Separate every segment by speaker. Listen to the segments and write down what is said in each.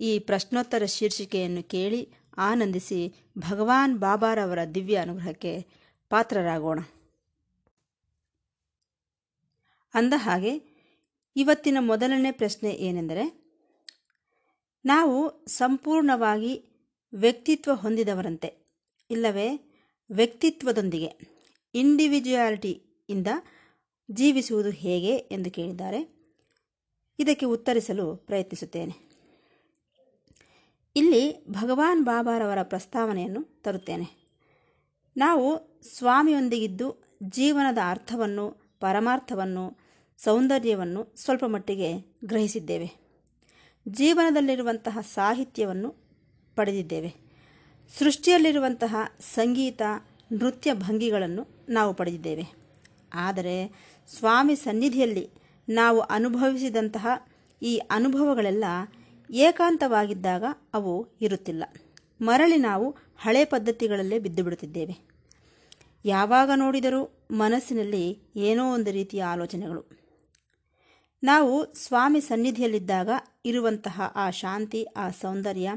Speaker 1: ಈ ಪ್ರಶ್ನೋತ್ತರ ಶೀರ್ಷಿಕೆಯನ್ನು ಕೇಳಿ ಆನಂದಿಸಿ ಭಗವಾನ್ ಬಾಬಾರವರ ದಿವ್ಯ ಅನುಗ್ರಹಕ್ಕೆ ಪಾತ್ರರಾಗೋಣ. ಅಂದ ಹಾಗೆ ಇವತ್ತಿನ ಮೊದಲನೇ ಪ್ರಶ್ನೆ ಏನೆಂದರೆ, ನಾವು ಸಂಪೂರ್ಣವಾಗಿ ವ್ಯಕ್ತಿತ್ವ ಹೊಂದಿದವರಂತೆ ಇಲ್ಲವೇ ವ್ಯಕ್ತಿತ್ವದೊಂದಿಗೆ ಇಂಡಿವಿಜುವಾಲಿಟಿಯಿಂದ ಜೀವಿಸುವುದು ಹೇಗೆ ಎಂದು ಕೇಳಿದ್ದಾರೆ. ಇದಕ್ಕೆ ಉತ್ತರಿಸಲು ಪ್ರಯತ್ನಿಸುತ್ತೇನೆ. ಇಲ್ಲಿ ಭಗವಾನ್ ಬಾಬಾರವರ ಪ್ರಸ್ತಾವನೆಯನ್ನು ತರುತ್ತೇನೆ. ನಾವು ಸ್ವಾಮಿಯೊಂದಿಗಿದ್ದು ಜೀವನದ ಅರ್ಥವನ್ನು, ಪರಮಾರ್ಥವನ್ನು, ಸೌಂದರ್ಯವನ್ನು ಸ್ವಲ್ಪ ಮಟ್ಟಿಗೆ ಗ್ರಹಿಸಿದ್ದೇವೆ. ಜೀವನದಲ್ಲಿರುವಂತಹ ಸಾಹಿತ್ಯವನ್ನು ಪಡೆದಿದ್ದೇವೆ. ಸೃಷ್ಟಿಯಲ್ಲಿರುವಂತಹ ಸಂಗೀತ, ನೃತ್ಯ ಭಂಗಿಗಳನ್ನು ನಾವು ಪಡೆದಿದ್ದೇವೆ. ಆದರೆ ಸ್ವಾಮಿ ಸನ್ನಿಧಿಯಲ್ಲಿ ನಾವು ಅನುಭವಿಸಿದಂತಹ ಈ ಅನುಭವಗಳೆಲ್ಲ ಏಕಾಂತವಾಗಿದ್ದಾಗ ಅವು ಇರುತ್ತಿಲ್ಲ. ಮರಳಿ ನಾವು ಹಳೆ ಪದ್ಧತಿಗಳಲ್ಲೇ ಬಿದ್ದು ಬಿಡುತ್ತಿದ್ದೇವೆ ಯಾವಾಗ ನೋಡಿದರೂ ಮನಸ್ಸಿನಲ್ಲಿ ಏನೋ ಒಂದು ರೀತಿಯ ಆಲೋಚನೆಗಳು. ನಾವು ಸ್ವಾಮಿ ಸನ್ನಿಧಿಯಲ್ಲಿದ್ದಾಗ ಇರುವಂತಹ ಆ ಶಾಂತಿ, ಆ ಸೌಂದರ್ಯ,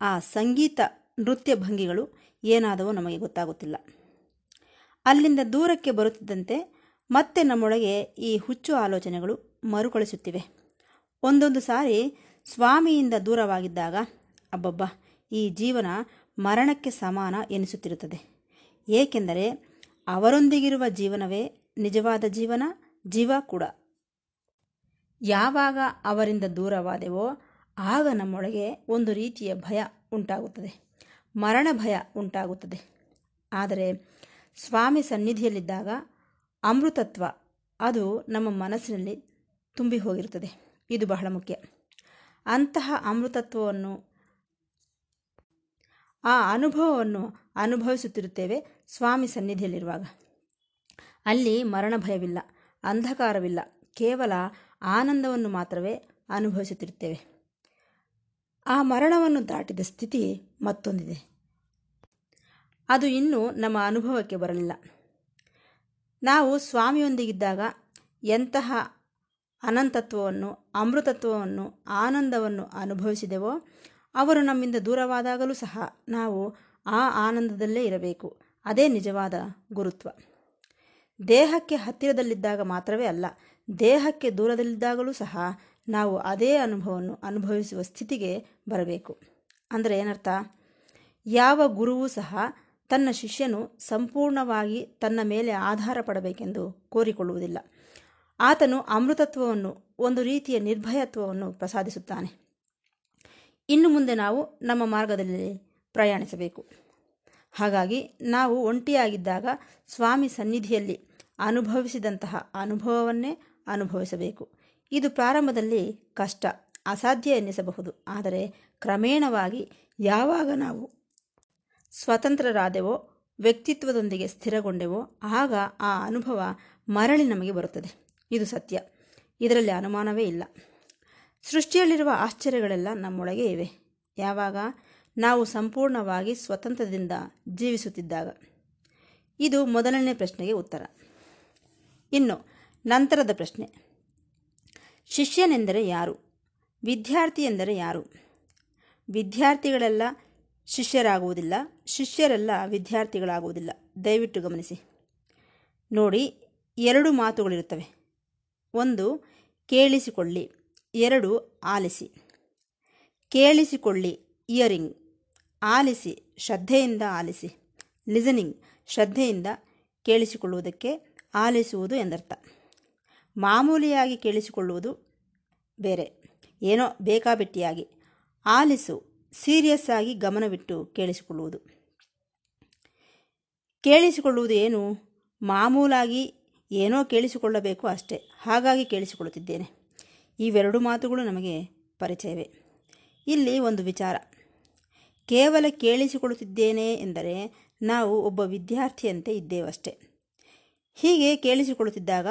Speaker 1: ಆ ಸಂಗೀತ ನೃತ್ಯ ಭಂಗಿಗಳು ಏನಾದವೋ ನಮಗೆ ಗೊತ್ತಾಗುತ್ತಿಲ್ಲ. ಅಲ್ಲಿಂದ ದೂರಕ್ಕೆ ಬರುತ್ತಿದ್ದಂತೆ ಮತ್ತೆ ನಮ್ಮೊಳಗೆ ಈ ಹುಚ್ಚು ಆಲೋಚನೆಗಳು ಮರುಕಳಿಸುತ್ತಿವೆ. ಒಂದೊಂದು ಸಾರಿ ಸ್ವಾಮಿಯಿಂದ ದೂರವಾಗಿದ್ದಾಗ, ಅಬ್ಬಬ್ಬ, ಈ ಜೀವನ ಮರಣಕ್ಕೆ ಸಮಾನ ಎನಿಸುತ್ತಿರುತ್ತದೆ. ಏಕೆಂದರೆ ಅವರೊಂದಿಗಿರುವ ಜೀವನವೇ ನಿಜವಾದ ಜೀವನ, ಜೀವ ಕೂಡ. ಯಾವಾಗ ಅವರಿಂದ ದೂರವಾದೆವೋ ಆಗ ನಮ್ಮೊಳಗೆ ಒಂದು ರೀತಿಯ ಭಯ ಉಂಟಾಗುತ್ತದೆ. ಮರಣ ಭಯ ಉಂಟಾಗುತ್ತದೆ. ಆದರೆ ಸ್ವಾಮಿ ಸನ್ನಿಧಿಯಲ್ಲಿದ್ದಾಗ ಅಮೃತತ್ವ, ಅದು ನಮ್ಮ ಮನಸ್ಸಿನಲ್ಲಿ ತುಂಬಿ ಹೋಗಿರುತ್ತದೆ. ಇದು ಬಹಳ ಮುಖ್ಯ. ಅಂತಹ ಅಮೃತತ್ವವನ್ನು, ಆ ಅನುಭವವನ್ನು ಅನುಭವಿಸುತ್ತಿರುತ್ತೇವೆ ಸ್ವಾಮಿ ಸನ್ನಿಧಿಯಲ್ಲಿರುವಾಗ. ಅಲ್ಲಿ ಮರಣ ಭಯವಿಲ್ಲ ಅಂಧಕಾರವಿಲ್ಲ, ಕೇವಲ ಆನಂದವನ್ನು ಮಾತ್ರವೇ ಅನುಭವಿಸುತ್ತಿರುತ್ತೇವೆ. ಆ ಮರಣವನ್ನು ದಾಟಿದ ಸ್ಥಿತಿ ಮತ್ತೊಂದಿದೆ. ಅದು ಇನ್ನೂ ನಮ್ಮ ಅನುಭವಕ್ಕೆ ಬರಲಿಲ್ಲ. ನಾವು ಸ್ವಾಮಿಯೊಂದಿಗಿದ್ದಾಗ ಎಂತಹ ಅನಂತತ್ವವನ್ನು, ಅಮೃತತ್ವವನ್ನು, ಆನಂದವನ್ನು ಅನುಭವಿಸಿದೆವೋ ಅವರು ನಮ್ಮಿಂದ ದೂರವಾದಾಗಲೂ ಸಹ ನಾವು ಆ ಆನಂದದಲ್ಲೇ ಇರಬೇಕು. ಅದೇ ನಿಜವಾದ ಗುರುತ್ವ. ದೇಹಕ್ಕೆ ಹತ್ತಿರದಲ್ಲಿದ್ದಾಗ ಮಾತ್ರವೇ ಅಲ್ಲ, ದೇಹಕ್ಕೆ ದೂರದಲ್ಲಿದ್ದಾಗಲೂ ಸಹ ನಾವು ಅದೇ ಅನುಭವವನ್ನು ಅನುಭವಿಸುವ ಸ್ಥಿತಿಗೆ ಬರಬೇಕು. ಅಂದರೆ ಏನರ್ಥ? ಯಾವ ಗುರುವೂ ಸಹ ತನ್ನ ಶಿಷ್ಯನು ಸಂಪೂರ್ಣವಾಗಿ ತನ್ನ ಮೇಲೆ ಆಧಾರ ಪಡಬೇಕೆಂದು ಕೋರಿಕೊಳ್ಳುವುದಿಲ್ಲ. ಆತನು ಅಮೃತತ್ವವನ್ನು, ಒಂದು ರೀತಿಯ ನಿರ್ಭಯತ್ವವನ್ನು ಪ್ರಸಾದಿಸುತ್ತಾನೆ. ಇನ್ನು ಮುಂದೆ ನಾವು ನಮ್ಮ ಮಾರ್ಗದಲ್ಲಿ ಪ್ರಯಾಣಿಸಬೇಕು. ಹಾಗಾಗಿ ನಾವು ಒಂಟಿಯಾಗಿದ್ದಾಗ ಸ್ವಾಮಿ ಸನ್ನಿಧಿಯಲ್ಲಿ ಅನುಭವಿಸಿದಂತಹ ಅನುಭವವನ್ನೇ ಅನುಭವಿಸಬೇಕು. ಇದು ಪ್ರಾರಂಭದಲ್ಲಿ ಕಷ್ಟ, ಅಸಾಧ್ಯ ಎನ್ನಿಸಬಹುದು. ಆದರೆ ಕ್ರಮೇಣವಾಗಿ ಯಾವಾಗ ನಾವು ಸ್ವತಂತ್ರರಾದೆವೋ, ವ್ಯಕ್ತಿತ್ವದೊಂದಿಗೆ ಸ್ಥಿರಗೊಂಡೆವೋ, ಆಗ ಆ ಅನುಭವ ಮರಳಿ ನಮಗೆ ಬರುತ್ತದೆ. ಇದು ಸತ್ಯ. ಇದರಲ್ಲಿ ಅನುಮಾನವೇ ಇಲ್ಲ. ಸೃಷ್ಟಿಯಲ್ಲಿರುವ ಆಶ್ಚರ್ಯಗಳೆಲ್ಲ ನಮ್ಮೊಳಗೆ ಇವೆ. ಯಾವಾಗ? ನಾವು ಸಂಪೂರ್ಣವಾಗಿ ಸ್ವತಂತ್ರದಿಂದ ಜೀವಿಸುತ್ತಿದ್ದಾಗ. ಇದು ಮೊದಲನೇ ಪ್ರಶ್ನೆಗೆ ಉತ್ತರ. ಇನ್ನು, ನಂತರದ ಪ್ರಶ್ನೆ. ಶಿಷ್ಯನೆಂದರೆ ಯಾರು? ವಿದ್ಯಾರ್ಥಿ ಎಂದರೆ ಯಾರು? ವಿದ್ಯಾರ್ಥಿಗಳೆಲ್ಲ ಶಿಷ್ಯರಾಗುವುದಿಲ್ಲ. ಶಿಷ್ಯರೆಲ್ಲ ವಿದ್ಯಾರ್ಥಿಗಳಾಗುವುದಿಲ್ಲ. ದಯವಿಟ್ಟು ಗಮನಿಸಿ. ನೋಡಿ, ಎರಡು ಮಾತುಗಳಿರುತ್ತವೆ. ಒಂದು, ಕೇಳಿಸಿಕೊಳ್ಳಿ. ಎರಡು, ಆಲಿಸಿ. ಕೇಳಿಸಿಕೊಳ್ಳಿ, ಇಯರಿಂಗ್. ಆಲಿಸಿ, ಶ್ರದ್ಧೆಯಿಂದ ಆಲಿಸಿ. ಲಿಸನಿಂಗ್, ಶ್ರದ್ಧೆಯಿಂದ ಕೇಳಿಸಿಕೊಳ್ಳುವುದಕ್ಕೆ ಆಲಿಸುವುದು ಎಂದರ್ಥ. ಮಾಮೂಲಿಯಾಗಿ ಕೇಳಿಸಿಕೊಳ್ಳುವುದು ಬೇರೆ. ಏನೋ ಬೇಕಾಬಿಟ್ಟಿಯಾಗಿ. ಆಲಿಸು, ಸೀರಿಯಸ್ ಆಗಿ ಗಮನವಿಟ್ಟು ಕೇಳಿಸಿಕೊಳ್ಳುವುದು. ಕೇಳಿಸಿಕೊಳ್ಳುವುದು ಏನು? ಮಾಮೂಲಾಗಿ ಏನೋ ಕೇಳಿಸಿಕೊಳ್ಳಬೇಕು ಅಷ್ಟೇ. ಹಾಗಾಗಿ ಕೇಳಿಸಿಕೊಳ್ಳುತ್ತಿದ್ದೇನೆ. ಇವೆರಡು ಮಾತುಗಳು ನಮಗೆ ಪರಿಚಯವೇ. ಇಲ್ಲಿ ಒಂದು ವಿಚಾರ. ಕೇವಲ ಕೇಳಿಸಿಕೊಳ್ಳುತ್ತಿದ್ದೇನೆ ಎಂದರೆ ನಾವು ಒಬ್ಬ ವಿದ್ಯಾರ್ಥಿಯಂತೆ ಇದ್ದೇವಷ್ಟೆ. ಹೀಗೆ ಕೇಳಿಸಿಕೊಳ್ಳುತ್ತಿದ್ದಾಗ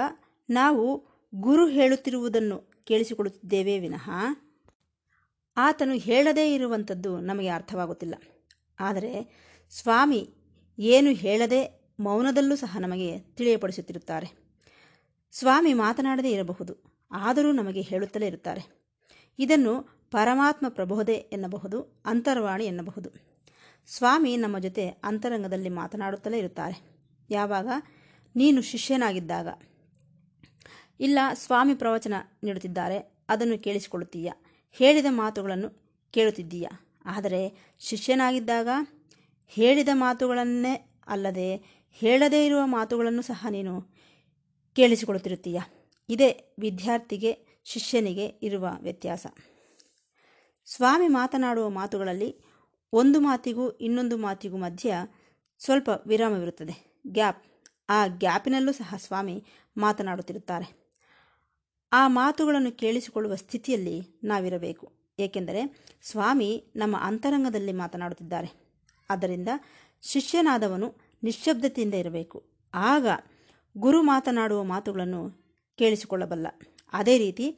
Speaker 1: ನಾವು ಗುರು ಹೇಳುತ್ತಿರುವುದನ್ನು ಕೇಳಿಸಿಕೊಳ್ಳುತ್ತಿದ್ದೇವೆ ವಿನಃ ಆತನು ಹೇಳದೇ ಇರುವಂಥದ್ದು ನಮಗೆ ಅರ್ಥವಾಗುತ್ತಿಲ್ಲ. ಆದರೆ ಸ್ವಾಮಿ ಏನು ಹೇಳದೆ ಮೌನದಲ್ಲೂ ಸಹ ನಮಗೆ ತಿಳಿಯಪಡಿಸುತ್ತಿರುತ್ತಾರೆ. ಸ್ವಾಮಿ ಮಾತನಾಡದೇ ಇರಬಹುದು, ಆದರೂ ನಮಗೆ ಹೇಳುತ್ತಲೇ ಇರುತ್ತಾರೆ. ಇದನ್ನು ಪರಮಾತ್ಮ ಪ್ರಬೋಧೆ ಎನ್ನಬಹುದು, ಅಂತರ್ವಾಣಿ ಎನ್ನಬಹುದು. ಸ್ವಾಮಿ ನಮ್ಮ ಜೊತೆ ಅಂತರಂಗದಲ್ಲಿ ಮಾತನಾಡುತ್ತಲೇ ಇರುತ್ತಾರೆ. ಯಾವಾಗ? ನೀನು ಶಿಷ್ಯನಾಗಿದ್ದಾಗ. ಇಲ್ಲ, ಸ್ವಾಮಿ ಪ್ರವಚನ ನೀಡುತ್ತಿದ್ದಾರೆ, ಅದನ್ನು ಕೇಳಿಸಿಕೊಳ್ಳುತ್ತೀಯ. ಹೇಳಿದ ಮಾತುಗಳನ್ನು ಕೇಳುತ್ತಿದ್ದೀಯ. ಆದರೆ ಶಿಷ್ಯನಾಗಿದ್ದಾಗ ಹೇಳಿದ ಮಾತುಗಳನ್ನೇ ಅಲ್ಲದೆ ಹೇಳದೇ ಇರುವ ಮಾತುಗಳನ್ನು ಸಹ ನೀನು ಕೇಳಿಸಿಕೊಳ್ಳುತ್ತಿರುತ್ತೀಯ ಇದೇ ವಿದ್ಯಾರ್ಥಿಗೆ, ಶಿಷ್ಯನಿಗೆ ಇರುವ ವ್ಯತ್ಯಾಸ. ಸ್ವಾಮಿ ಮಾತನಾಡುವ ಮಾತುಗಳಲ್ಲಿ ಒಂದು ಮಾತಿಗೂ ಇನ್ನೊಂದು ಮಾತಿಗೂ ಮಧ್ಯ ಸ್ವಲ್ಪ ವಿರಾಮವಿರುತ್ತದೆ. ಗ್ಯಾಪ್. ಆ ಗ್ಯಾಪಿನಲ್ಲೂ ಸಹ ಸ್ವಾಮಿ ಮಾತನಾಡುತ್ತಿರುತ್ತಾರೆ. ಆ ಮಾತುಗಳನ್ನು ಕೇಳಿಸಿಕೊಳ್ಳುವ ಸ್ಥಿತಿಯಲ್ಲಿ ನಾವಿರಬೇಕು. ಏಕೆಂದರೆ ಸ್ವಾಮಿ ನಮ್ಮ ಅಂತರಂಗದಲ್ಲಿ ಮಾತನಾಡುತ್ತಿದ್ದಾರೆ. ಆದ್ದರಿಂದ ಶಿಷ್ಯನಾದವನು ನಿಶ್ಶಬ್ದತೆಯಿಂದ ಇರಬೇಕು. ಆಗ ಗುರು ಮಾತನಾಡುವ ಮಾತುಗಳನ್ನು ಕೇಳಿಸಿಕೊಳ್ಳಬಲ್ಲ. ಅದೇ ರೀತಿ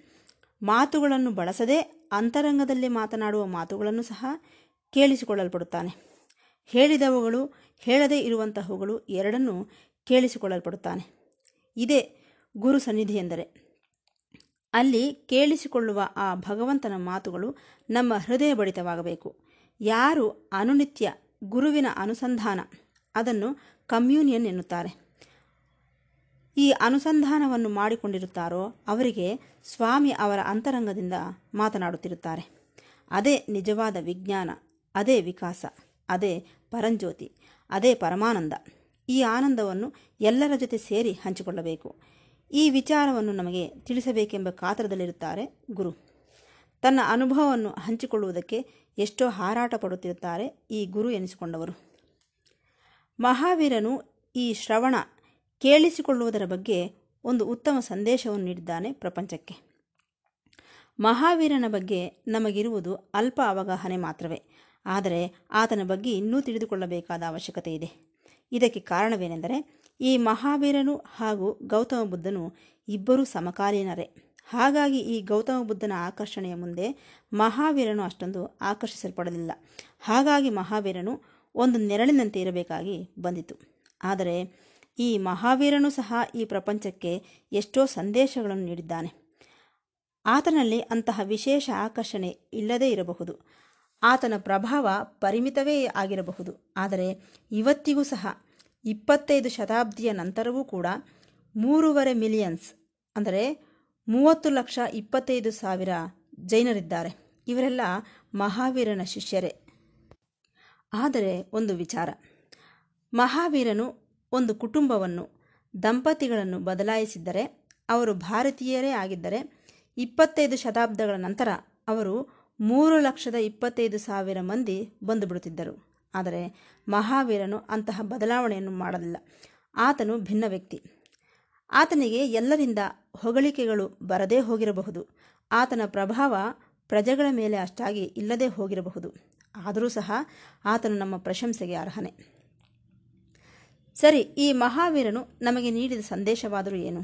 Speaker 1: ಮಾತುಗಳನ್ನು ಬಳಸದೆ ಅಂತರಂಗದಲ್ಲಿ ಮಾತನಾಡುವ ಮಾತುಗಳನ್ನು ಸಹ ಕೇಳಿಸಿಕೊಳ್ಳಲ್ಪಡುತ್ತಾನೆ. ಹೇಳಿದವುಗಳು ಹೇಳದೇ ಇರುವಂತಹವುಗಳು ಎರಡನ್ನೂ ಕೇಳಿಸಿಕೊಳ್ಳಲ್ಪಡುತ್ತಾನೆ. ಇದೇ ಗುರು ಸನ್ನಿಧಿ ಎಂದರೆ ಅಲ್ಲಿ ಕೇಳಿಸಿಕೊಳ್ಳುವ ಆ ಭಗವಂತನ ಮಾತುಗಳು ನಮ್ಮ ಹೃದಯ ಬಡಿತವಾಗಬೇಕು ಯಾರು ಅನುನಿತ್ಯ ಗುರುವಿನ ಅನುಸಂಧಾನ ಅದನ್ನು ಕಮ್ಯೂನಿಯನ್ ಎನ್ನುತ್ತಾರೆ. ಈ ಅನುಸಂಧಾನವನ್ನು ಮಾಡಿಕೊಂಡಿರುತ್ತಾರೋ ಅವರಿಗೆ ಸ್ವಾಮಿ ಅವರ ಅಂತರಂಗದಿಂದ ಮಾತನಾಡುತ್ತಿರುತ್ತಾರೆ. ಅದೇ ನಿಜವಾದ ವಿಜ್ಞಾನ, ಅದೇ ವಿಕಾಸ, ಅದೇ ಪರಂಜ್ಯೋತಿ, ಅದೇ ಪರಮಾನಂದ. ಈ ಆನಂದವನ್ನು ಎಲ್ಲರ ಜೊತೆ ಸೇರಿ ಹಂಚಿಕೊಳ್ಳಬೇಕು. ಈ ವಿಚಾರವನ್ನು ನಮಗೆ ತಿಳಿಸಬೇಕೆಂಬ ಕಾತರದಲ್ಲಿರುತ್ತಾರೆ ಗುರು. ತನ್ನ ಅನುಭವವನ್ನು ಹಂಚಿಕೊಳ್ಳುವುದಕ್ಕೆ ಎಷ್ಟೋ ಹಾರಾಟ ಪಡುತ್ತಿರುತ್ತಾರೆ ಈ ಗುರು ಎನಿಸಿಕೊಂಡವರು. ಮಹಾವೀರನು ಈ ಶ್ರವಣ ಕೇಳಿಸಿಕೊಳ್ಳುವುದರ ಬಗ್ಗೆ ಒಂದು ಉತ್ತಮ ಸಂದೇಶವನ್ನು ನೀಡಿದ್ದಾನೆ ಪ್ರಪಂಚಕ್ಕೆ. ಮಹಾವೀರನ ಬಗ್ಗೆ ನಮಗಿರುವುದು ಅಲ್ಪ ಅವಗಾಹನೆ ಮಾತ್ರವೇ. ಆದರೆ ಆತನ ಬಗ್ಗೆ ಇನ್ನೂ ತಿಳಿದುಕೊಳ್ಳಬೇಕಾದ ಅವಶ್ಯಕತೆ ಇದೆ. ಇದಕ್ಕೆ ಕಾರಣವೇನೆಂದರೆ ಈ ಮಹಾವೀರನು ಹಾಗೂ ಗೌತಮ ಬುದ್ಧನು ಇಬ್ಬರೂ ಸಮಕಾಲೀನರೇ. ಹಾಗಾಗಿ ಈ ಗೌತಮ ಬುದ್ಧನ ಆಕರ್ಷಣೆಯ ಮುಂದೆ ಮಹಾವೀರನು ಅಷ್ಟೊಂದು ಆಕರ್ಷಿಸಲ್ಪಡಲಿಲ್ಲ. ಹಾಗಾಗಿ ಮಹಾವೀರನು ಒಂದು ನೆರಳಿನಂತೆ ಇರಬೇಕಾಗಿ ಬಂದಿತು. ಆದರೆ ಈ ಮಹಾವೀರನು ಸಹ ಈ ಪ್ರಪಂಚಕ್ಕೆ ಎಷ್ಟೋ ಸಂದೇಶಗಳನ್ನು ನೀಡಿದ್ದಾನೆ. ಆತನಲ್ಲಿ ಅಂತಹ ವಿಶೇಷ ಆಕರ್ಷಣೆ ಇಲ್ಲದೇ ಇರಬಹುದು. ಆತನ ಪ್ರಭಾವ ಪರಿಮಿತವೇ ಆಗಿರಬಹುದು. ಆದರೆ ಇವತ್ತಿಗೂ ಸಹ ಇಪ್ಪತ್ತೈದು ಶತಾಬ್ದಿಯ ನಂತರವೂ ಕೂಡ ಮೂರುವರೆ ಮಿಲಿಯನ್ಸ್, ಅಂದರೆ ಮೂವತ್ತು ಲಕ್ಷ ಇಪ್ಪತ್ತೈದು ಸಾವಿರ ಜೈನರಿದ್ದಾರೆ. ಇವರೆಲ್ಲ ಮಹಾವೀರನ ಶಿಷ್ಯರೇ. ಆದರೆ ಒಂದು ವಿಚಾರ. ಮಹಾವೀರನು ಒಂದು ಕುಟುಂಬವನ್ನು, ದಂಪತಿಗಳನ್ನು ಬದಲಾಯಿಸಿದ್ದರೆ, ಅವರು ಭಾರತೀಯರೇ ಆಗಿದ್ದರೆ, ಇಪ್ಪತ್ತೈದು ಶತಾಬ್ದಗಳ ನಂತರ ಅವರು ಮೂರು ಲಕ್ಷದ ಇಪ್ಪತ್ತೈದು ಸಾವಿರ ಮಂದಿ ಬಂದುಬಿಡುತ್ತಿದ್ದರು. ಆದರೆ ಮಹಾವೀರನು ಅಂತಹ ಬದಲಾವಣೆಯನ್ನು ಮಾಡಲಿಲ್ಲ. ಆತನು ಭಿನ್ನ ವ್ಯಕ್ತಿ. ಆತನಿಗೆ ಎಲ್ಲರಿಂದ ಹೊಗಳಿಕೆಗಳು ಬರದೇ ಹೋಗಿರಬಹುದು. ಆತನ ಪ್ರಭಾವ ಪ್ರಜೆಗಳ ಮೇಲೆ ಅಷ್ಟಾಗಿ ಇಲ್ಲದೆ ಹೋಗಿರಬಹುದು. ಆದರೂ ಸಹ ಆತನು ನಮ್ಮ ಪ್ರಶಂಸೆಗೆ ಅರ್ಹನೆ. ಸರಿ, ಈ ಮಹಾವೀರನು ನಮಗೆ ನೀಡಿದ ಸಂದೇಶವಾದರೂ ಏನು?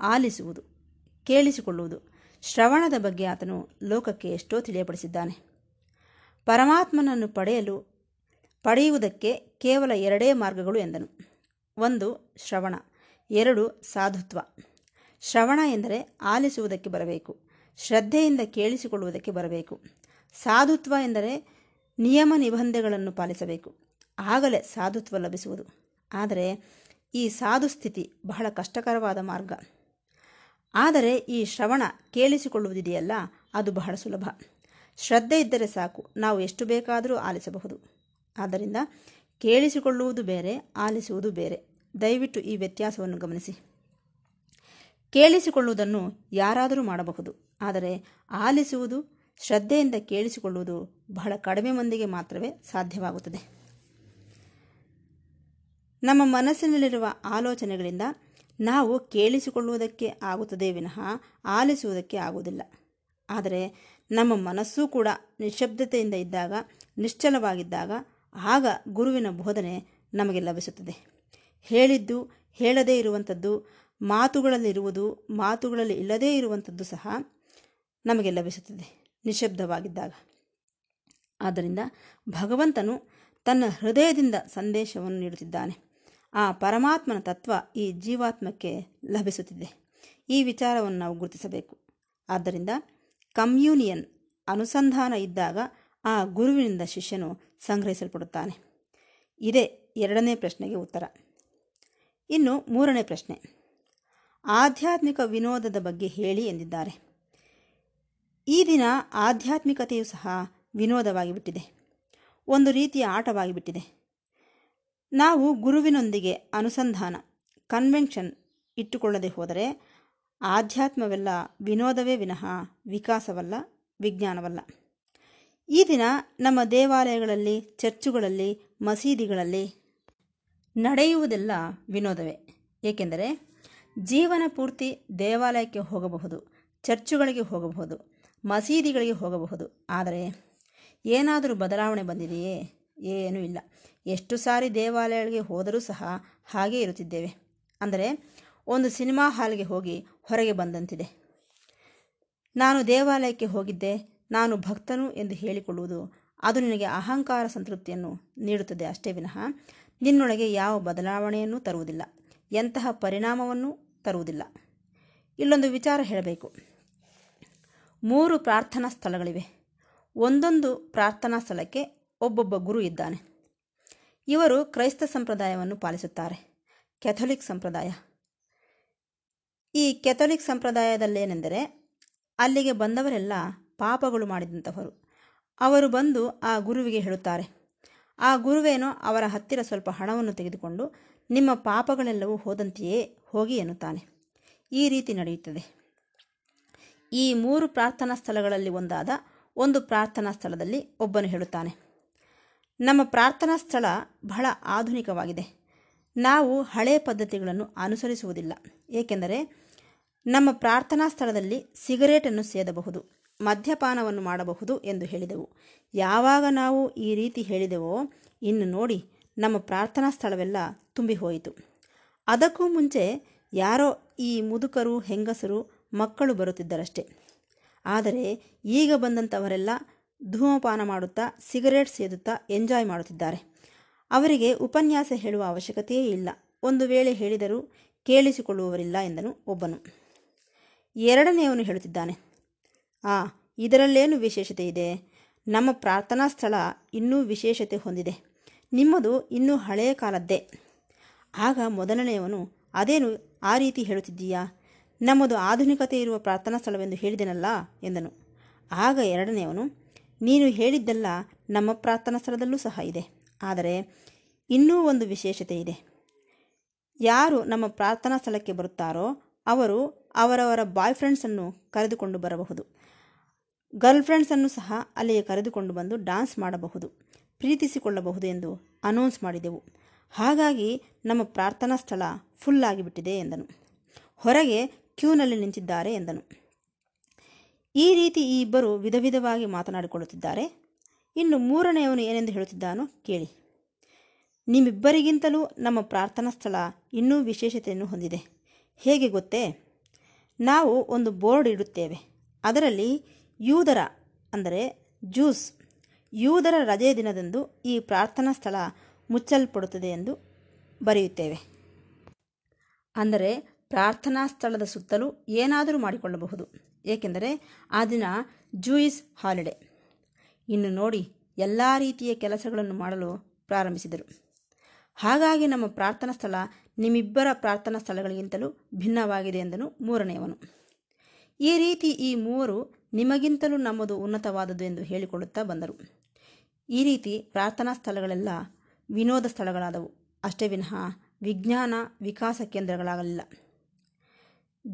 Speaker 1: ಆಲಿಸುವುದು, ಕೇಳಿಸಿಕೊಳ್ಳುವುದು. ಶ್ರವಣದ ಬಗ್ಗೆ ಆತನು ಲೋಕಕ್ಕೆ ಎಷ್ಟೋ ತಿಳಿಯಪಡಿಸಿದ್ದಾನೆ. ಪರಮಾತ್ಮನನ್ನು ಪಡೆಯಲು, ಪಡೆಯುವುದಕ್ಕೆ ಕೇವಲ ಎರಡೇ ಮಾರ್ಗಗಳು ಎಂದನು. ಒಂದು, ಶ್ರವಣ, ಎರಡು, ಸಾಧುತ್ವ. ಶ್ರವಣ ಎಂದರೆ ಆಲಿಸುವುದಕ್ಕೆ ಬರಬೇಕು, ಶ್ರದ್ಧೆಯಿಂದ ಕೇಳಿಸಿಕೊಳ್ಳುವುದಕ್ಕೆ ಬರಬೇಕು. ಸಾಧುತ್ವ ಎಂದರೆ ನಿಯಮ ನಿಬಂಧನೆಗಳನ್ನು ಪಾಲಿಸಬೇಕು. ಆಗಲೇ ಸಾಧುತ್ವ ಲಭಿಸುವುದು. ಆದರೆ ಈ ಸಾಧು ಸ್ಥಿತಿ ಬಹಳ ಕಷ್ಟಕರವಾದ ಮಾರ್ಗ. ಆದರೆ ಈ ಶ್ರವಣ ಕೇಳಿಸಿಕೊಳ್ಳುವುದಿದೆಯಲ್ಲ, ಅದು ಬಹಳ ಸುಲಭ. ಶ್ರದ್ಧೆ ಇದ್ದರೆ ಸಾಕು, ನಾವು ಎಷ್ಟು ಬೇಕಾದರೂ ಆಲಿಸಬಹುದು. ಆದ್ದರಿಂದ ಕೇಳಿಸಿಕೊಳ್ಳುವುದು ಬೇರೆ, ಆಲಿಸುವುದು ಬೇರೆ. ದಯವಿಟ್ಟು ಈ ವ್ಯತ್ಯಾಸವನ್ನು ಗಮನಿಸಿ. ಕೇಳಿಸಿಕೊಳ್ಳುವುದನ್ನು ಯಾರಾದರೂ ಮಾಡಬಹುದು, ಆದರೆ ಆಲಿಸುವುದು ಶ್ರದ್ಧೆಯಿಂದ ಕೇಳಿಸಿಕೊಳ್ಳುವುದು ಬಹಳ ಕಡಿಮೆ ಮಂದಿಗೆ ಮಾತ್ರವೇ ಸಾಧ್ಯವಾಗುತ್ತದೆ. ನಮ್ಮ ಮನಸ್ಸಿನಲ್ಲಿರುವ ಆಲೋಚನೆಗಳಿಂದ ನಾವು ಕೇಳಿಸಿಕೊಳ್ಳುವುದಕ್ಕೆ ಆಗುತ್ತದೆ ವಿನಃ ಆಲಿಸುವುದಕ್ಕೆ ಆಗುವುದಿಲ್ಲ. ಆದರೆ ನಮ್ಮ ಮನಸ್ಸು ಕೂಡ ನಿಶಬ್ದತೆಯಿಂದ ಇದ್ದಾಗ, ನಿಶ್ಚಲವಾಗಿದ್ದಾಗ ಆಗ ಗುರುವಿನ ಬೋಧನೆ ನಮಗೆ ಲಭಿಸುತ್ತದೆ. ಹೇಳಿದ್ದು ಹೇಳದೇ ಇರುವಂಥದ್ದು, ಮಾತುಗಳಲ್ಲಿರುವುದು ಮಾತುಗಳಲ್ಲಿ ಇಲ್ಲದೇ ಇರುವಂಥದ್ದು ಸಹ ನಮಗೆ ಲಭಿಸುತ್ತದೆ. ನಿಶ್ಶಬ್ದವಾಗಿದ್ದಾಗ ಆದ್ದರಿಂದ ಭಗವಂತನು ತನ್ನ ಹೃದಯದಿಂದ ಸಂದೇಶವನ್ನು ನೀಡುತ್ತಿದ್ದಾನೆ. ಆ ಪರಮಾತ್ಮನ ತತ್ವ ಈ ಜೀವಾತ್ಮಕ್ಕೆ ಲಭಿಸುತ್ತಿದೆ. ಈ ವಿಚಾರವನ್ನು ನಾವು ಗುರುತಿಸಬೇಕು. ಆದ್ದರಿಂದ ಕಮ್ಯೂನಿಯನ್ ಅನುಸಂಧಾನ ಇದ್ದಾಗ ಆ ಗುರುವಿನಿಂದ ಶಿಷ್ಯನು ಸಂಗ್ರಹಿಸಲ್ಪಡುತ್ತಾನೆ. ಇದೇ ಎರಡನೇ ಪ್ರಶ್ನೆಗೆ ಉತ್ತರ. ಇನ್ನು ಮೂರನೇ ಪ್ರಶ್ನೆ. ಆಧ್ಯಾತ್ಮಿಕ ವಿನೋದದ ಬಗ್ಗೆ ಹೇಳಿ ಎಂದಿದ್ದಾರೆ. ಈ ದಿನ ಆಧ್ಯಾತ್ಮಿಕತೆಯು ಸಹ ವಿನೋದವಾಗಿಬಿಟ್ಟಿದೆ. ಒಂದು ರೀತಿಯ ಆಟವಾಗಿಬಿಟ್ಟಿದೆ. ನಾವು ಗುರುವಿನೊಂದಿಗೆ ಅನುಸಂಧಾನ ಕನ್ವೆನ್ಷನ್ ಇಟ್ಟುಕೊಳ್ಳದೆ ಹೋದರೆ ಆಧ್ಯಾತ್ಮವೆಲ್ಲ ವಿನೋದವೇ ವಿನಃ ವಿಕಾಸವಲ್ಲ, ವಿಜ್ಞಾನವಲ್ಲ. ಈ ದಿನ ನಮ್ಮ ದೇವಾಲಯಗಳಲ್ಲಿ, ಚರ್ಚುಗಳಲ್ಲಿ, ಮಸೀದಿಗಳಲ್ಲಿ ನಡೆಯುವುದೆಲ್ಲ ವಿನೋದವೇ. ಏಕೆಂದರೆ ಜೀವನ ಪೂರ್ತಿ ದೇವಾಲಯಕ್ಕೆ ಹೋಗಬಹುದು, ಚರ್ಚುಗಳಿಗೆ ಹೋಗಬಹುದು ಮಸೀದಿಗಳಿಗೆ ಹೋಗಬಹುದು. ಆದರೆ ಏನಾದರೂ ಬದಲಾವಣೆ ಬಂದಿದೆಯೇ? ಏನೂ ಇಲ್ಲ. ಎಷ್ಟು ಸಾರಿ ದೇವಾಲಯಗಳಿಗೆ ಹೋದರೂ ಸಹ ಹಾಗೇ ಇರುತ್ತಿದ್ದೇವೆ. ಅಂದರೆ ಒಂದು ಸಿನಿಮಾ ಹಾಲ್ಗೆ ಹೋಗಿ ಹೊರಗೆ ಬಂದಂತಿದೆ. ನಾನು ದೇವಾಲಯಕ್ಕೆ ಹೋಗಿದ್ದೆ. ನಾನು ಭಕ್ತನು ಎಂದು ಹೇಳಿಕೊಳ್ಳುವುದು ಅದು ನಿನಗೆ ಅಹಂಕಾರ ಸಂತೃಪ್ತಿಯನ್ನು ನೀಡುತ್ತದೆ ಅಷ್ಟೇ ವಿನಃ ನಿನ್ನೊಳಗೆ ಯಾವ ಬದಲಾವಣೆಯನ್ನು ತರುವುದಿಲ್ಲ. ಎಂತಹ ಪರಿಣಾಮವನ್ನು ತರುವುದಿಲ್ಲ. ಇಲ್ಲೊಂದು ವಿಚಾರ ಹೇಳಬೇಕು. ಮೂರು ಪ್ರಾರ್ಥನಾ ಸ್ಥಳಗಳಿವೆ. ಒಂದೊಂದು ಪ್ರಾರ್ಥನಾ ಸ್ಥಳಕ್ಕೆ ಒಬ್ಬೊಬ್ಬ ಗುರು ಇದ್ದಾನೆ. ಇವರು ಕ್ರೈಸ್ತ ಸಂಪ್ರದಾಯವನ್ನು ಪಾಲಿಸುತ್ತಾರೆ. ಕೆಥೋಲಿಕ್ ಸಂಪ್ರದಾಯ. ಈ ಕೆಥೋಲಿಕ್ ಸಂಪ್ರದಾಯದಲ್ಲೇನೆಂದರೆ ಅಲ್ಲಿಗೆ ಬಂದವರೆಲ್ಲ ಪಾಪಗಳು ಮಾಡಿದಂಥವರು. ಅವರು ಬಂದು ಆ ಗುರುವಿಗೆ ಹೇಳುತ್ತಾರೆ, ಆ ಗುರುವೇನೋ ಅವರ ಹತ್ತಿರ ಸ್ವಲ್ಪ ಹಣವನ್ನು ತೆಗೆದುಕೊಂಡು ನಿಮ್ಮ ಪಾಪಗಳೆಲ್ಲವೂ ಹೋದಂತೆಯೇ ಹೋಗಿ ಎನ್ನುತ್ತಾನೆ. ಈ ರೀತಿ ನಡೆಯುತ್ತದೆ. ಈ ಮೂರು ಪ್ರಾರ್ಥನಾ ಸ್ಥಳಗಳಲ್ಲಿ ಒಂದಾದ ಒಂದು ಪ್ರಾರ್ಥನಾ ಸ್ಥಳದಲ್ಲಿ ಒಬ್ಬನು ಹೇಳುತ್ತಾನೆ. ನಮ್ಮ ಪ್ರಾರ್ಥನಾ ಸ್ಥಳ ಬಹಳ ಆಧುನಿಕವಾಗಿದೆ. ನಾವು ಹಳೆಯ ಪದ್ಧತಿಗಳನ್ನು ಅನುಸರಿಸುವುದಿಲ್ಲ. ಏಕೆಂದರೆ ನಮ್ಮ ಪ್ರಾರ್ಥನಾ ಸ್ಥಳದಲ್ಲಿ ಸಿಗರೇಟನ್ನು ಸೇದಬಹುದು, ಮದ್ಯಪಾನವನ್ನು ಮಾಡಬಹುದು ಎಂದು ಹೇಳಿದೆವು. ಯಾವಾಗ ನಾವು ಈ ರೀತಿ ಹೇಳಿದೆವೋ ಇನ್ನು ನೋಡಿ ನಮ್ಮ ಪ್ರಾರ್ಥನಾ ಸ್ಥಳವೆಲ್ಲ ತುಂಬಿ ಹೋಯಿತು ಅದಕ್ಕೂ ಮುಂಚೆ ಯಾರೋ ಈ ಮುದುಕರು, ಹೆಂಗಸರು ಮಕ್ಕಳು ಬರುತ್ತಿದ್ದರಷ್ಟೇ. ಆದರೆ ಈಗ ಬಂದಂಥವರೆಲ್ಲ ಧೂಮಪಾನ ಮಾಡುತ್ತಾ, ಸಿಗರೇಟ್ ಸೇದುತ್ತಾ ಎಂಜಾಯ್ ಮಾಡುತ್ತಿದ್ದಾರೆ. ಅವರಿಗೆ ಉಪನ್ಯಾಸ ಹೇಳುವ ಅವಶ್ಯಕತೆಯೇ ಇಲ್ಲ. ಒಂದು ವೇಳೆ ಹೇಳಿದರೂ ಕೇಳಿಸಿಕೊಳ್ಳುವವರಿಲ್ಲ ಎಂದನು ಒಬ್ಬನು. ಎರಡನೆಯವನು ಹೇಳುತ್ತಿದ್ದಾನೆ, ಆ, ಇದರಲ್ಲೇನು ವಿಶೇಷತೆ ಇದೆ? ನಮ್ಮ ಪ್ರಾರ್ಥನಾ ಸ್ಥಳ ಇನ್ನೂ ವಿಶೇಷತೆ ಹೊಂದಿದೆ. ನಿಮ್ಮದು ಇನ್ನೂ ಹಳೆಯ ಕಾಲದ್ದೇ. ಆಗ ಮೊದಲನೆಯವನು, ಅದೇನು ಆ ರೀತಿ ಹೇಳುತ್ತಿದ್ದೀಯಾ? ನಮ್ಮದು ಆಧುನಿಕತೆ ಇರುವ ಪ್ರಾರ್ಥನಾ ಸ್ಥಳವೆಂದು ಹೇಳಿದೆನಲ್ಲ ಎಂದನು. ಆಗ ಎರಡನೆಯವನು, ನೀನು ಹೇಳಿದ್ದೆಲ್ಲ ನಮ್ಮ ಪ್ರಾರ್ಥನಾ ಸ್ಥಳದಲ್ಲೂ ಸಹ ಇದೆ, ಆದರೆ ಇನ್ನೂ ಒಂದು ವಿಶೇಷತೆ ಇದೆ. ಯಾರು ನಮ್ಮ ಪ್ರಾರ್ಥನಾ ಸ್ಥಳಕ್ಕೆ ಬರುತ್ತಾರೋ ಅವರು ಅವರವರ ಬಾಯ್ ಫ್ರೆಂಡ್ಸನ್ನು ಕರೆದುಕೊಂಡು ಬರಬಹುದು. ಗರ್ಲ್ ಫ್ರೆಂಡ್ಸನ್ನು ಸಹ ಅಲ್ಲಿಗೆ ಕರೆದುಕೊಂಡು ಬಂದು ಡಾನ್ಸ್ ಮಾಡಬಹುದು, ಪ್ರೀತಿಸಿಕೊಳ್ಳಬಹುದು ಎಂದು ಅನೌನ್ಸ್ ಮಾಡಿದೆವು. ಹಾಗಾಗಿ ನಮ್ಮ ಪ್ರಾರ್ಥನಾ ಸ್ಥಳ ಫುಲ್ ಆಗಿಬಿಟ್ಟಿದೆ ಎಂದನು. ಹೊರಗೆ ಕ್ಯೂನಲ್ಲಿ ನಿಂತಿದ್ದಾರೆ ಎಂದನು. ಈ ರೀತಿ ಈ ಇಬ್ಬರು ವಿಧ ವಿಧವಾಗಿ ಮಾತನಾಡಿಕೊಳ್ಳುತ್ತಿದ್ದಾರೆ. ಇನ್ನು ಮೂರನೆಯವನು ಏನೆಂದು ಹೇಳುತ್ತಿದ್ದಾನೋ ಕೇಳಿ. ನಿಮ್ಮಿಬ್ಬರಿಗಿಂತಲೂ ನಮ್ಮ ಪ್ರಾರ್ಥನಾ ಸ್ಥಳ ಇನ್ನೂ ವಿಶೇಷತೆಯನ್ನು ಹೊಂದಿದೆ. ಹೇಗೆ ಗೊತ್ತೇ? ನಾವು ಒಂದು ಬೋರ್ಡ್ ಇಡುತ್ತೇವೆ. ಅದರಲ್ಲಿ ಯೂದರ, ಅಂದರೆ ಜ್ಯೂಸ್ ಯೂದರ ರಜೆಯ ದಿನದಂದು ಈ ಪ್ರಾರ್ಥನಾ ಸ್ಥಳ ಮುಚ್ಚಲ್ಪಡುತ್ತದೆ ಎಂದು ಬರೆಯುತ್ತೇವೆ. ಅಂದರೆ ಪ್ರಾರ್ಥನಾ ಸ್ಥಳದ ಸುತ್ತಲೂ ಏನಾದರೂ ಮಾಡಿಕೊಳ್ಳಬಹುದು. ಏಕೆಂದರೆ ಆ ದಿನ ಜೂಯಿಸ್ ಹಾಲಿಡೇ ಇನ್ನು ನೋಡಿ ಎಲ್ಲ ರೀತಿಯ ಕೆಲಸಗಳನ್ನು ಮಾಡಲು ಪ್ರಾರಂಭಿಸಿದರು. ಹಾಗಾಗಿ ನಮ್ಮ ಪ್ರಾರ್ಥನಾ ಸ್ಥಳ ನಿಮ್ಮಿಬ್ಬರ ಪ್ರಾರ್ಥನಾ ಸ್ಥಳಗಳಿಗಿಂತಲೂ ಭಿನ್ನವಾಗಿದೆ ಎಂದನು ಮೂರನೆಯವನು. ಈ ರೀತಿ ಈ ಮೂವರು ನಿಮಗಿಂತಲೂ ನಮ್ಮದು ಉನ್ನತವಾದದ್ದು ಎಂದು ಹೇಳಿಕೊಳ್ಳುತ್ತಾ ಬಂದರು. ಈ ರೀತಿ ಪ್ರಾರ್ಥನಾ ಸ್ಥಳಗಳೆಲ್ಲ ವಿನೋದ ಸ್ಥಳಗಳಾದವು. ಅಷ್ಟೇ ವಿನಃ ವಿಜ್ಞಾನ ವಿಕಾಸ ಕೇಂದ್ರಗಳಾಗಲಿಲ್ಲ.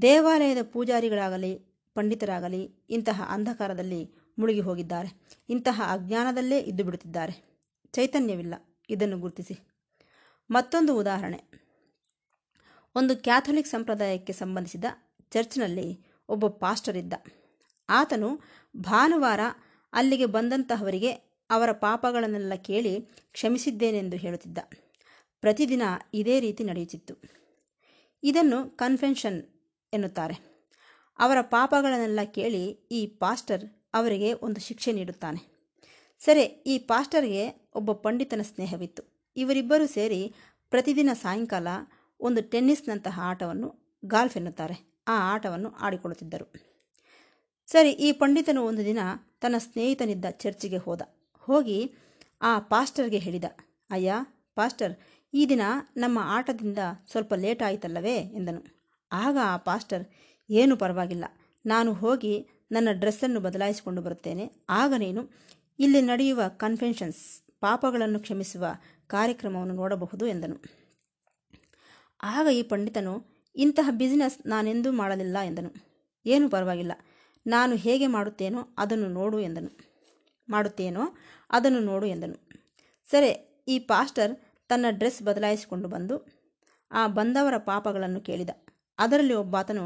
Speaker 1: ದೇವಾಲಯದ ಪೂಜಾರಿಗಳಾಗಲಿ, ಪಂಡಿತರಾಗಲಿ ಇಂತಹ ಅಂಧಕಾರದಲ್ಲಿ ಮುಳುಗಿ ಹೋಗಿದ್ದಾರೆ. ಇಂತಹ ಅಜ್ಞಾನದಲ್ಲೇ ಇದ್ದು ಬಿಡುತ್ತಿದ್ದಾರೆ. ಚೈತನ್ಯವಿಲ್ಲ. ಇದನ್ನು ಗುರುತಿಸಿ. ಮತ್ತೊಂದು ಉದಾಹರಣೆ. ಒಂದು ಕ್ಯಾಥೋಲಿಕ್ ಸಂಪ್ರದಾಯಕ್ಕೆ ಸಂಬಂಧಿಸಿದ ಚರ್ಚ್ನಲ್ಲಿ ಒಬ್ಬ ಪಾಸ್ಟರ್ ಇದ್ದ. ಆತನು ಭಾನುವಾರ ಅಲ್ಲಿಗೆ ಬಂದಂತಹವರಿಗೆ ಅವರ ಪಾಪಗಳನ್ನೆಲ್ಲ ಕೇಳಿ ಕ್ಷಮಿಸಿದ್ದೇನೆಂದು ಹೇಳುತ್ತಿದ್ದ. ಪ್ರತಿದಿನ ಇದೇ ರೀತಿ ನಡೆಯುತ್ತಿತ್ತು. ಇದನ್ನು ಕನ್ಫೆನ್ಷನ್ ಎನ್ನುತ್ತಾರೆ. ಅವರ ಪಾಪಗಳನ್ನೆಲ್ಲ ಕೇಳಿ ಈ ಪಾಸ್ಟರ್ ಅವರಿಗೆ ಒಂದು ಶಿಕ್ಷೆ ನೀಡುತ್ತಾನೆ. ಸರಿ, ಈ ಪಾಸ್ಟರ್ಗೆ ಒಬ್ಬ ಪಂಡಿತನ ಸ್ನೇಹವಿತ್ತು. ಇವರಿಬ್ಬರೂ ಸೇರಿ ಪ್ರತಿದಿನ ಸಾಯಂಕಾಲ ಒಂದು ಟೆನ್ನಿಸ್ನಂತಹ ಆಟವನ್ನು ಗಾಲ್ಫ್ ಎನ್ನುತ್ತಾರೆ. ಆ ಆಟವನ್ನು ಆಡಿಕೊಳ್ಳುತ್ತಿದ್ದರು. ಸರಿ, ಈ ಪಂಡಿತನು ಒಂದು ದಿನ ತನ್ನ ಸ್ನೇಹಿತನಿದ್ದ ಚರ್ಚಿಗೆ ಹೋದ. ಹೋಗಿ ಆ ಪಾಸ್ಟರ್ಗೆ ಹೇಳಿದ, ಅಯ್ಯ, ಪಾಸ್ಟರ್, ಈ ದಿನ ನಮ್ಮ ಆಟದಿಂದ ಸ್ವಲ್ಪ ಲೇಟ್ ಆಯಿತಲ್ಲವೇ? ಎಂದನು. ಆಗ ಆ ಪಾಸ್ಟರ್, ಏನು ಪರವಾಗಿಲ್ಲ. ನಾನು ಹೋಗಿ ನನ್ನ ಡ್ರೆಸ್ಸನ್ನು ಬದಲಾಯಿಸಿಕೊಂಡು ಬರುತ್ತೇನೆ. ಆಗ ನೀನು ಇಲ್ಲಿ ನಡೆಯುವ ಕನ್ಫೆನ್ಷನ್ಸ್ ಪಾಪಗಳನ್ನು ಕ್ಷಮಿಸುವ ಕಾರ್ಯಕ್ರಮವನ್ನು ನೋಡಬಹುದು ಎಂದನು. ಆಗ ಈ ಪಂಡಿತನು, ಇಂತಹ ಬಿಸಿನೆಸ್ ನಾನೆಂದೂ ಮಾಡಲಿಲ್ಲ ಎಂದನು. ಏನು ಪರವಾಗಿಲ್ಲ. ನಾನು ಹೇಗೆ ಮಾಡುತ್ತೇನೋ ಅದನ್ನು ನೋಡು ಎಂದನು. ಮಾಡುತ್ತೇನೋ ಅದನ್ನು ನೋಡು ಎಂದನು. ಸರಿ, ಈ ಪಾಸ್ಟರ್ ತನ್ನ ಡ್ರೆಸ್ ಬದಲಾಯಿಸಿಕೊಂಡು ಬಂದು, ಆ ಬಂದವರ ಪಾಪಗಳನ್ನು ಕೇಳಿದ. ಅದರಲ್ಲಿ ಒಬ್ಬಾತನು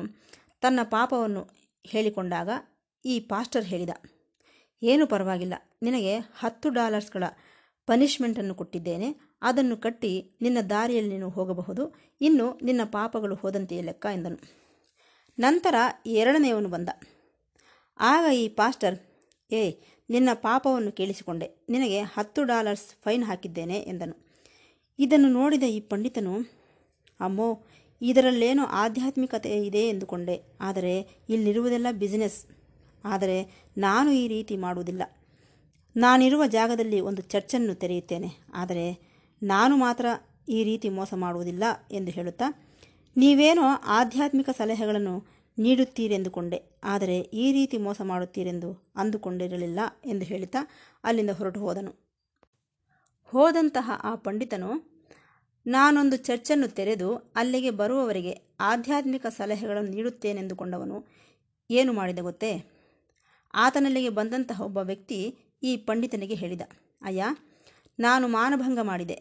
Speaker 1: ತನ್ನ ಪಾಪವನ್ನು ಹೇಳಿಕೊಂಡಾಗ ಈ ಪಾಸ್ಟರ್ ಹೇಳಿದ, ಏನು ಪರವಾಗಿಲ್ಲ, ನಿನಗೆ ಹತ್ತು ಡಾಲರ್ಸ್ಗಳ ಪನಿಷ್ಮೆಂಟನ್ನು ಕೊಟ್ಟಿದ್ದೇನೆ. ಅದನ್ನು ಕಟ್ಟಿ ನಿನ್ನ ದಾರಿಯಲ್ಲಿ ನೀನು ಹೋಗಬಹುದು. ಇನ್ನು ನಿನ್ನ ಪಾಪಗಳು ಹೋದಂತೆಯೇ ಲೆಕ್ಕ ಎಂದನು. ನಂತರ ಎರಡನೆಯವನು ಬಂದ, ಆಗ ಈ ಪಾಸ್ಟರ್, ಏ, ನಿನ್ನ ಪಾಪವನ್ನು ಕೇಳಿಸಿಕೊಂಡೆ. ನಿನಗೆ ಹತ್ತು ಡಾಲರ್ಸ್ ಫೈನ್ ಹಾಕಿದ್ದೇನೆ ಎಂದನು. ಇದನ್ನು ನೋಡಿದ ಈ ಪಂಡಿತನು, ಅಮ್ಮೋ ಇದರಲ್ಲೇನೋ ಆಧ್ಯಾತ್ಮಿಕತೆ ಇದೆ ಎಂದುಕೊಂಡೆ. ಆದರೆ ಇಲ್ಲಿರುವುದೆಲ್ಲ ಬಿಸಿನೆಸ್ ಆದರೆ ನಾನು ಈ ರೀತಿ ಮಾಡುವುದಿಲ್ಲ. ನಾನಿರುವ ಜಾಗದಲ್ಲಿ ಒಂದು ಚರ್ಚನ್ನು ತೆರೆಯುತ್ತೇನೆ. ಆದರೆ ನಾನು ಮಾತ್ರ ಈ ರೀತಿ ಮೋಸ ಮಾಡುವುದಿಲ್ಲ ಎಂದು ಹೇಳುತ್ತಾ, ನೀವೇನೋ ಆಧ್ಯಾತ್ಮಿಕ ಸಲಹೆಗಳನ್ನು ನೀಡುತ್ತೀರೆಂದುಕೊಂಡೆ. ಆದರೆ ಈ ರೀತಿ ಮೋಸ ಮಾಡುತ್ತೀರೆಂದು ಅಂದುಕೊಂಡಿರಲಿಲ್ಲ ಎಂದು ಹೇಳುತ್ತಾ ಅಲ್ಲಿಂದ ಹೊರಟು ಹೋದನು. ಹೋದಂತಹ ಆ ಪಂಡಿತನು ನಾನೊಂದು ಚರ್ಚನ್ನು ತೆರೆದು ಅಲ್ಲಿಗೆ ಬರುವವರಿಗೆ ಆಧ್ಯಾತ್ಮಿಕ ಸಲಹೆಗಳನ್ನು ನೀಡುತ್ತೇನೆಂದುಕೊಂಡವನು ಏನು ಮಾಡಿದ ಗೊತ್ತೇ? ಆತನಲ್ಲಿಗೆ ಬಂದಂತಹ ಒಬ್ಬ ವ್ಯಕ್ತಿ ಈ ಪಂಡಿತನಿಗೆ ಹೇಳಿದ, ಅಯ್ಯ, ನಾನು ಮಾನಭಂಗ ಮಾಡಿದೆ.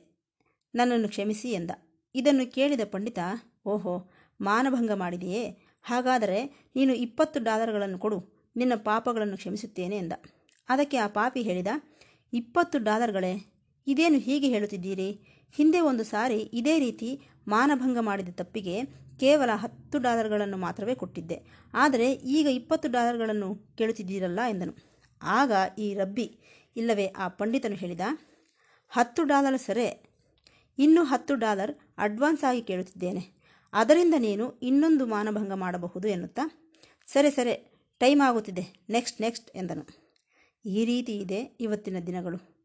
Speaker 1: ನನ್ನನ್ನು ಕ್ಷಮಿಸಿ ಎಂದ. ಇದನ್ನು ಕೇಳಿದ ಪಂಡಿತ, ಓಹೋ, ಮಾನಭಂಗ ಮಾಡಿದೆಯೇ? ಹಾಗಾದರೆ ನೀನು ಇಪ್ಪತ್ತು ಡಾಲರ್ಗಳನ್ನು ಕೊಡು. ನಿನ್ನ ಪಾಪಗಳನ್ನು ಕ್ಷಮಿಸುತ್ತೇನೆ ಎಂದ. ಅದಕ್ಕೆ ಆ ಪಾಪಿ ಹೇಳಿದ, ಇಪ್ಪತ್ತು ಡಾಲರ್ಗಳೇ? ಇದೇನು ಹೀಗೆ ಹೇಳುತ್ತಿದ್ದೀರಿ? ಹಿಂದೆ ಒಂದು ಸಾರಿ ಇದೇ ರೀತಿ ಮಾನಭಂಗ ಮಾಡಿದ ತಪ್ಪಿಗೆ ಕೇವಲ ಹತ್ತು ಡಾಲರ್ಗಳನ್ನು ಮಾತ್ರವೇ ಕೊಟ್ಟಿದ್ದೆ. ಆದರೆ ಈಗ ಇಪ್ಪತ್ತು ಡಾಲರ್ಗಳನ್ನು ಕೇಳುತ್ತಿದ್ದೀರಲ್ಲ ಎಂದನು. ಆಗ ಈ ರಬ್ಬಿ, ಇಲ್ಲವೇ ಆ ಪಂಡಿತನು ಹೇಳಿದ, ಹತ್ತು ಡಾಲರ್ ಸರೇ, ಇನ್ನೂ ಹತ್ತು ಡಾಲರ್ ಅಡ್ವಾನ್ಸ್ ಆಗಿ ಕೇಳುತ್ತಿದ್ದೇನೆ. ಅದರಿಂದ ನೀನು ಇನ್ನೊಂದು ಮಾನಭಂಗ ಮಾಡಬಹುದು ಎನ್ನುತ್ತಾ? ಸರಿ ಸರಿ, ಟೈಮ್ ಆಗುತ್ತಿದೆ, ನೆಕ್ಸ್ಟ್ ನೆಕ್ಸ್ಟ್ ಎಂದನು. ಈ ರೀತಿ ಇದೆ ಇವತ್ತಿನ ದಿನಗಳು.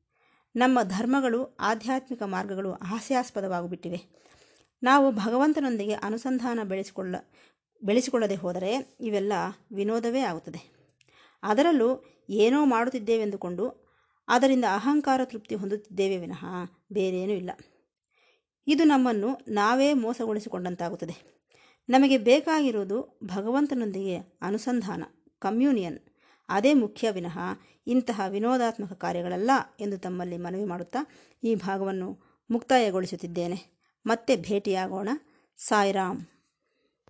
Speaker 1: ನಮ್ಮ ಧರ್ಮಗಳು, ಆಧ್ಯಾತ್ಮಿಕ ಮಾರ್ಗಗಳು ಹಾಸ್ಯಾಸ್ಪದವಾಗಿಬಿಟ್ಟಿವೆ. ನಾವು ಭಗವಂತನೊಂದಿಗೆ ಅನುಸಂಧಾನ ಬೆಳೆಸಿಕೊಳ್ಳ, ಬೆಳೆಸಿಕೊಳ್ಳದೆ ಹೋದರೆ ಇವೆಲ್ಲ ವಿನೋದವೇ ಆಗುತ್ತದೆ. ಅದರಲ್ಲೂ ಏನೋ ಮಾಡುತ್ತಿದ್ದೇವೆಂದುಕೊಂಡು ಅದರಿಂದ ಅಹಂಕಾರ ತೃಪ್ತಿ ಹೊಂದುತ್ತಿದ್ದೇವೆ ವಿನಃ ಬೇರೇನೂ ಇಲ್ಲ. ಇದು ನಮ್ಮನ್ನು ನಾವೇ ಮೋಸಗೊಳಿಸಿಕೊಂಡಂತಾಗುತ್ತದೆ. ನಮಗೆ ಬೇಕಾಗಿರುವುದು ಭಗವಂತನೊಂದಿಗೆ ಅನುಸಂಧಾನ, ಕಮ್ಯೂನಿಯನ್ ಅದೇ ಮುಖ್ಯ ವಿನಃ ಇಂತಹ ವಿನೋದಾತ್ಮಕ ಕಾರ್ಯಗಳಲ್ಲ ಎಂದು ತಮ್ಮಲ್ಲಿ ಮನವಿ ಮಾಡುತ್ತಾ ಈ ಭಾಗವನ್ನು ಮುಕ್ತಾಯಗೊಳಿಸುತ್ತಿದ್ದೇನೆ. ಮತ್ತೆ ಭೇಟಿಯಾಗೋಣ. ಸಾಯಿರಾಮ್